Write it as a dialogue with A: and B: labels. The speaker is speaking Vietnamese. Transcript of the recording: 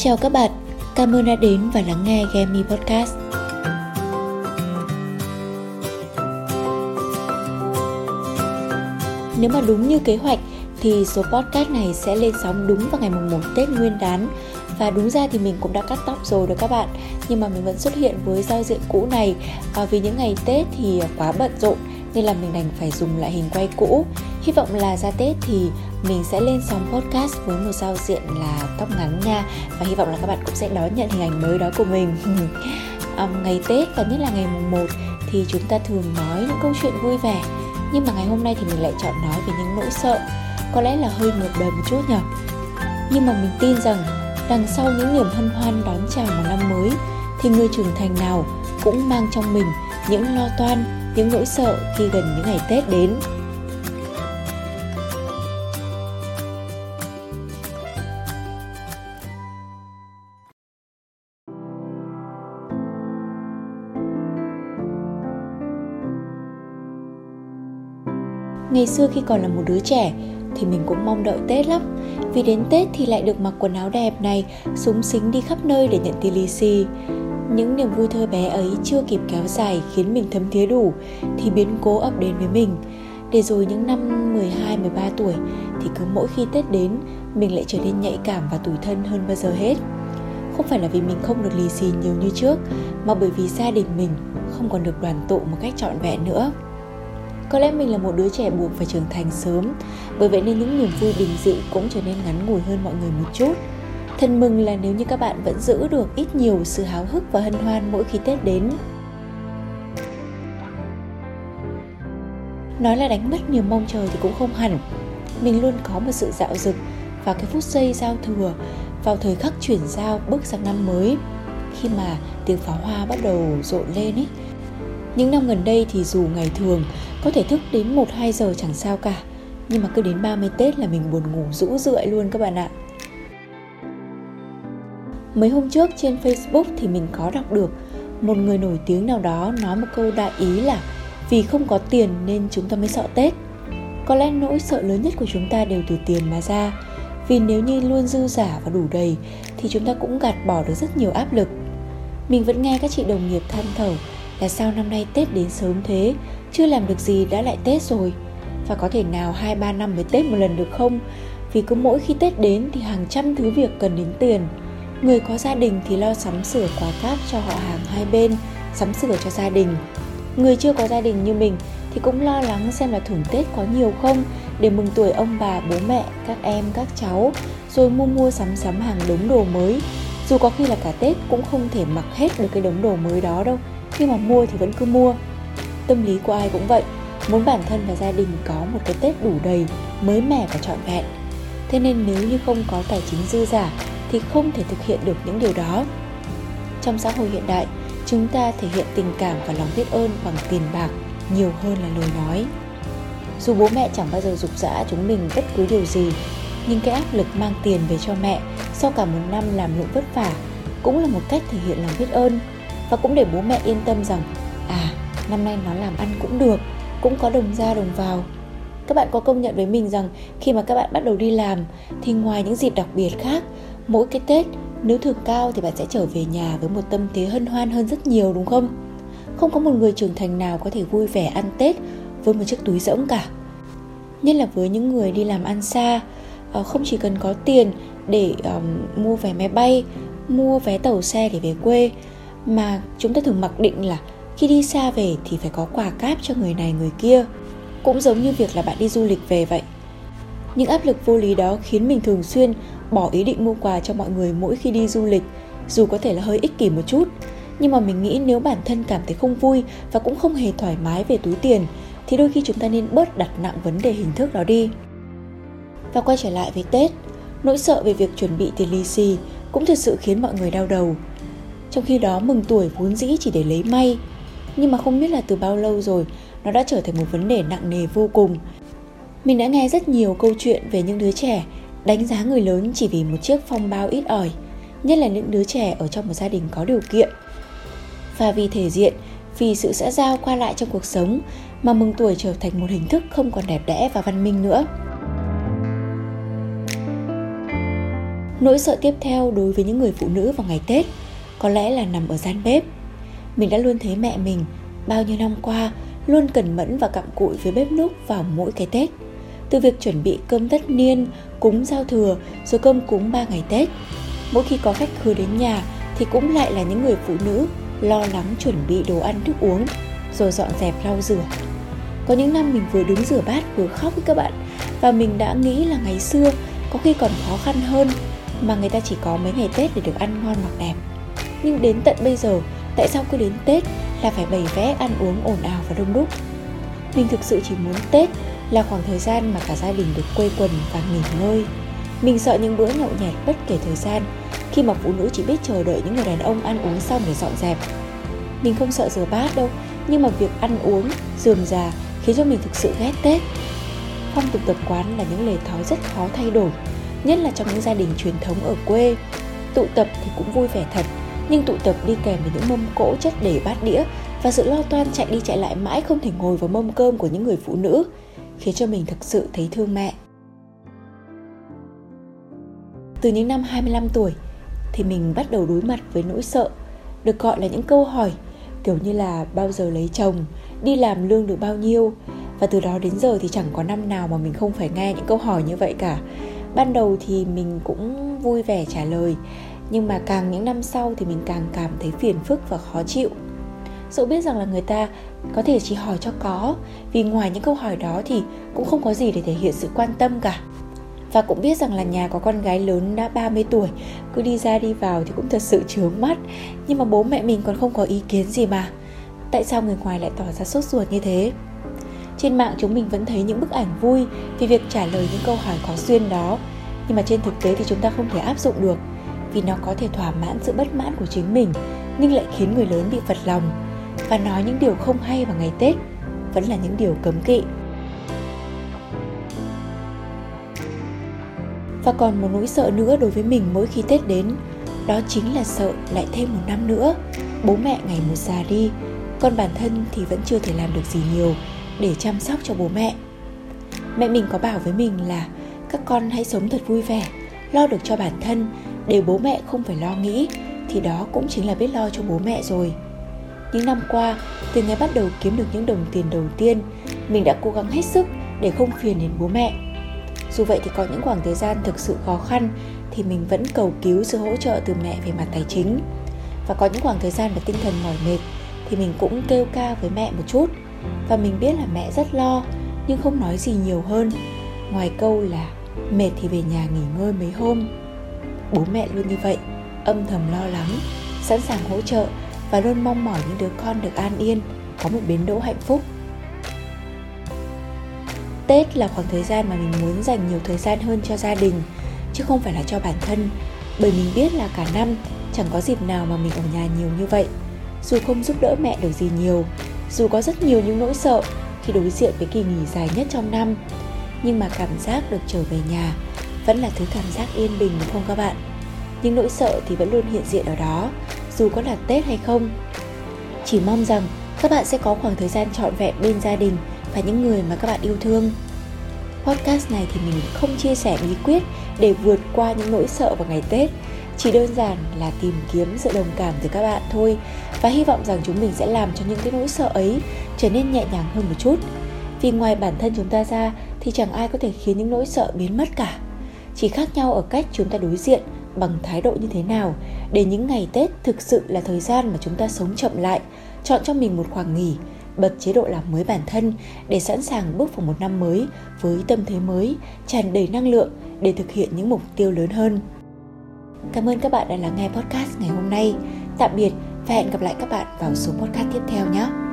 A: Chào các bạn, cảm ơn đã đến và lắng nghe Gemi Podcast. Nếu mà đúng như kế hoạch thì số podcast này sẽ lên sóng đúng vào ngày mùng 1 Tết Nguyên đán. Và đúng ra thì mình cũng đã cắt tóc rồi đó các bạn. Nhưng mà mình vẫn xuất hiện với giao diện cũ này. À, vì những ngày Tết thì quá bận rộn nên là mình đành phải dùng lại hình quay cũ hy vọng là ra Tết thì mình sẽ lên sóng podcast với một giao diện là tóc ngắn nha. Và hy vọng là các bạn cũng sẽ đón nhận hình ảnh mới đó của mình. Um, ngày Tết và nhất là ngày mùng 1 thì chúng ta thường nói những câu chuyện vui vẻ. Nhưng mà ngày hôm nay thì mình lại chọn nói về những nỗi sợ. Có lẽ là hơi ngược đời một chút nhỉ? Nhưng mà mình tin rằng đằng sau những niềm hân hoan đón chào một năm mới thì người trưởng thành nào cũng mang trong mình những lo toan những nỗi sợ khi gần những ngày tết đến. Ngày xưa khi còn là một đứa trẻ thì mình cũng mong đợi Tết lắm Vì đến Tết thì lại được mặc quần áo đẹp này, súng xính đi khắp nơi để nhận tiền lì xì những niềm vui thơ bé ấy chưa kịp kéo dài khiến mình thấm thía đủ thì biến cố ập đến với mình. Để rồi những năm 12, 13 tuổi thì cứ mỗi khi Tết đến mình lại trở nên nhạy cảm và tủi thân hơn bao giờ hết. Không phải là vì mình không được lì xì nhiều như trước mà bởi vì gia đình mình không còn được đoàn tụ một cách trọn vẹn nữa. Có lẽ mình là một đứa trẻ buộc phải trưởng thành sớm Bởi vậy nên những niềm vui bình dị cũng trở nên ngắn ngủi hơn mọi người một chút Thân mừng là nếu như các bạn vẫn giữ được ít nhiều sự háo hức và hân hoan mỗi khi Tết đến. Nói là đánh mất niềm mong chờ thì cũng không hẳn. Mình luôn có một sự dạo dực vào cái phút giây giao thừa, vào thời khắc chuyển giao bước sang năm mới. Khi mà tiếng pháo hoa bắt đầu rộn lên ấy. Những năm gần đây thì dù ngày thường có thể thức đến 1-2 giờ chẳng sao cả Nhưng mà cứ đến 30 Tết là mình buồn ngủ rũ rượi luôn các bạn ạ Mấy hôm trước trên Facebook thì mình có đọc được, một người nổi tiếng nào đó nói một câu đại ý là vì không có tiền nên chúng ta mới sợ Tết. Có lẽ nỗi sợ lớn nhất của chúng ta đều từ tiền mà ra. Vì nếu như luôn dư giả và đủ đầy thì chúng ta cũng gạt bỏ được rất nhiều áp lực. Mình vẫn nghe các chị đồng nghiệp than thở là sao năm nay Tết đến sớm thế, chưa làm được gì đã lại Tết rồi. Và có thể nào 2-3 năm mới Tết một lần được không? Vì cứ mỗi khi Tết đến thì hàng trăm thứ việc cần đến tiền Người có gia đình thì lo sắm sửa quà cáp cho họ hàng hai bên, sắm sửa cho gia đình. Người chưa có gia đình như mình thì cũng lo lắng xem là thưởng Tết có nhiều không để mừng tuổi ông bà, bố mẹ, các em, các cháu, rồi mua mua sắm sắm hàng đống đồ mới. Dù có khi là cả Tết cũng không thể mặc hết được cái đống đồ mới đó đâu, nhưng mà mua thì vẫn cứ mua. Tâm lý của ai cũng vậy, muốn bản thân và gia đình có một cái Tết đủ đầy, mới mẻ và trọn vẹn. Thế nên nếu như không có tài chính dư giả thì không thể thực hiện được những điều đó trong xã hội hiện đại chúng ta thể hiện tình cảm và lòng biết ơn bằng tiền bạc nhiều hơn là lời nói dù bố mẹ chẳng bao giờ dục dã chúng mình bất cứ điều gì nhưng cái áp lực mang tiền về cho mẹ sau cả một năm làm lụng vất vả cũng là một cách thể hiện lòng biết ơn và cũng để bố mẹ yên tâm rằng à năm nay nó làm ăn cũng được cũng có đồng ra đồng vào các bạn có công nhận với mình rằng khi mà các bạn bắt đầu đi làm thì ngoài những dịp đặc biệt khác mỗi cái Tết nếu thường cao thì bạn sẽ trở về nhà với một tâm thế hân hoan hơn rất nhiều đúng không? Không có một người trưởng thành nào có thể vui vẻ ăn Tết với một chiếc túi rỗng cả. Nhất là với những người đi làm ăn xa, ờ, không chỉ cần có tiền để um, mua vé máy bay, mua vé tàu xe để về quê, mà chúng ta thường mặc định là khi đi xa về thì phải có quà cáp cho người này người kia. Cũng giống như việc là bạn đi du lịch về vậy. Những áp lực vô lý đó khiến mình thường xuyên bỏ ý định mua quà cho mọi người mỗi khi đi du lịch, dù có thể là hơi ích kỷ một chút. Nhưng mà mình nghĩ nếu bản thân cảm thấy không vui và cũng không hề thoải mái về túi tiền thì đôi khi chúng ta nên bớt đặt nặng vấn đề hình thức đó đi. Và quay trở lại với Tết, nỗi sợ về việc chuẩn bị tiền lì xì cũng thực sự khiến mọi người đau đầu. Trong khi đó mừng tuổi vốn dĩ chỉ để lấy may, nhưng mà không biết là từ bao lâu rồi nó đã trở thành một vấn đề nặng nề vô cùng. Mình đã nghe rất nhiều câu chuyện về những đứa trẻ đánh giá người lớn chỉ vì một chiếc phong bao ít ỏi, nhất là những đứa trẻ ở trong một gia đình có điều kiện. Và vì thể diện, vì sự xã giao qua lại trong cuộc sống mà mừng tuổi trở thành một hình thức không còn đẹp đẽ và văn minh nữa. Nỗi sợ tiếp theo đối với những người phụ nữ vào ngày Tết có lẽ là nằm ở gian bếp. Mình đã luôn thấy mẹ mình bao nhiêu năm qua luôn cẩn mẫn và cặm cụi với bếp núc vào mỗi cái Tết. Từ việc chuẩn bị cơm tất niên, cúng giao thừa, rồi cơm cúng ba ngày Tết. Mỗi khi có khách khứa đến nhà thì cũng lại là những người phụ nữ lo lắng chuẩn bị đồ ăn thức uống, rồi dọn dẹp lau rửa. Có những năm mình vừa đứng rửa bát vừa khóc với các bạn và mình đã nghĩ là ngày xưa có khi còn khó khăn hơn mà người ta chỉ có mấy ngày Tết để được ăn ngon mặc đẹp. Nhưng đến tận bây giờ, tại sao cứ đến Tết là phải bày vẽ ăn uống ồn ào và đông đúc? Mình thực sự chỉ muốn Tết là khoảng thời gian mà cả gia đình được quây quần và nghỉ ngơi. Mình sợ những bữa nhậu nhẹt bất kể thời gian khi mà phụ nữ chỉ biết chờ đợi những người đàn ông ăn uống xong để dọn dẹp. Mình không sợ rửa bát đâu, nhưng mà việc ăn uống, dườm già khiến cho mình thực sự ghét Tết. Phong tục tập quán là những lề thói rất khó thay đổi, nhất là trong những gia đình truyền thống ở quê. Tụ tập thì cũng vui vẻ thật, nhưng tụ tập đi kèm với những mâm cỗ chất để bát đĩa và sự lo toan chạy đi chạy lại mãi không thể ngồi vào mâm cơm của những người phụ nữ, khiến cho mình thực sự thấy thương mẹ. Từ những năm 25 tuổi thì mình bắt đầu đối mặt với nỗi sợ, được gọi là những câu hỏi kiểu như là bao giờ lấy chồng, đi làm lương được bao nhiêu, và từ đó đến giờ thì chẳng có năm nào mà mình không phải nghe những câu hỏi như vậy cả ban đầu thì mình cũng vui vẻ trả lời nhưng mà càng những năm sau thì mình càng cảm thấy phiền phức và khó chịu. Dẫu biết rằng là người ta có thể chỉ hỏi cho có, vì ngoài những câu hỏi đó thì cũng không có gì để thể hiện sự quan tâm cả. Và cũng biết rằng là nhà có con gái lớn đã 30 tuổi, cứ đi ra đi vào thì cũng thật sự chướng mắt. Nhưng mà bố mẹ mình còn không có ý kiến gì mà. Tại sao người ngoài lại tỏ ra sốt ruột như thế? Trên mạng chúng mình vẫn thấy những bức ảnh vui vì việc trả lời những câu hỏi khó xuyên đó. Nhưng mà trên thực tế thì chúng ta không thể áp dụng được vì nó có thể thỏa mãn sự bất mãn của chính mình, nhưng lại khiến người lớn bị phật lòng. Và nói những điều không hay vào ngày tết vẫn là những điều cấm kỵ. Và còn một nỗi sợ nữa đối với mình mỗi khi tết đến, đó chính là sợ lại thêm một năm nữa, bố mẹ ngày một già đi, còn bản thân thì vẫn chưa thể làm được gì nhiều để chăm sóc cho bố mẹ. Mẹ mình có bảo với mình là, các con hãy sống thật vui vẻ, lo được cho bản thân để bố mẹ không phải lo nghĩ, thì đó cũng chính là biết lo cho bố mẹ rồi. Những năm qua, từ ngày bắt đầu kiếm được những đồng tiền đầu tiên, mình đã cố gắng hết sức để không phiền đến bố mẹ. Dù vậy thì có những khoảng thời gian thực sự khó khăn, thì mình vẫn cầu cứu sự hỗ trợ từ mẹ về mặt tài chính. Và có những khoảng thời gian và tinh thần mỏi mệt, thì mình cũng kêu ca với mẹ một chút. Và mình biết là mẹ rất lo, nhưng không nói gì nhiều hơn. Ngoài câu là mệt thì về nhà nghỉ ngơi mấy hôm bố mẹ luôn như vậy. Âm thầm lo lắng, sẵn sàng hỗ trợ và luôn mong mỏi những đứa con được an yên, có một biến đỗ hạnh phúc. Tết là khoảng thời gian mà mình muốn dành nhiều thời gian hơn cho gia đình, chứ không phải là cho bản thân, bởi mình biết là cả năm chẳng có dịp nào mà mình ở nhà nhiều như vậy. Dù không giúp đỡ mẹ được gì nhiều, dù có rất nhiều những nỗi sợ khi đối diện với kỳ nghỉ dài nhất trong năm. Nhưng mà cảm giác được trở về nhà vẫn là thứ cảm giác yên bình đúng không các bạn? Nhưng nỗi sợ thì vẫn luôn hiện diện ở đó, dù có là tết hay không. Chỉ mong rằng các bạn sẽ có khoảng thời gian trọn vẹn bên gia đình và những người mà các bạn yêu thương. Podcast này thì mình không chia sẻ bí quyết để vượt qua những nỗi sợ vào ngày tết, chỉ đơn giản là tìm kiếm sự đồng cảm từ các bạn thôi và hy vọng rằng chúng mình sẽ làm cho những cái nỗi sợ ấy trở nên nhẹ nhàng hơn một chút. Vì ngoài bản thân chúng ta ra thì chẳng ai có thể khiến những nỗi sợ biến mất cả chỉ khác nhau ở cách chúng ta đối diện bằng thái độ như thế nào, để những ngày tết thực sự là thời gian mà chúng ta sống chậm lại, chọn cho mình một khoảng nghỉ, bật chế độ làm mới bản thân để sẵn sàng bước vào một năm mới với tâm thế mới, tràn đầy năng lượng để thực hiện những mục tiêu lớn hơn Cảm ơn các bạn đã lắng nghe podcast ngày hôm nay. Tạm biệt và hẹn gặp lại các bạn vào số podcast tiếp theo nhé.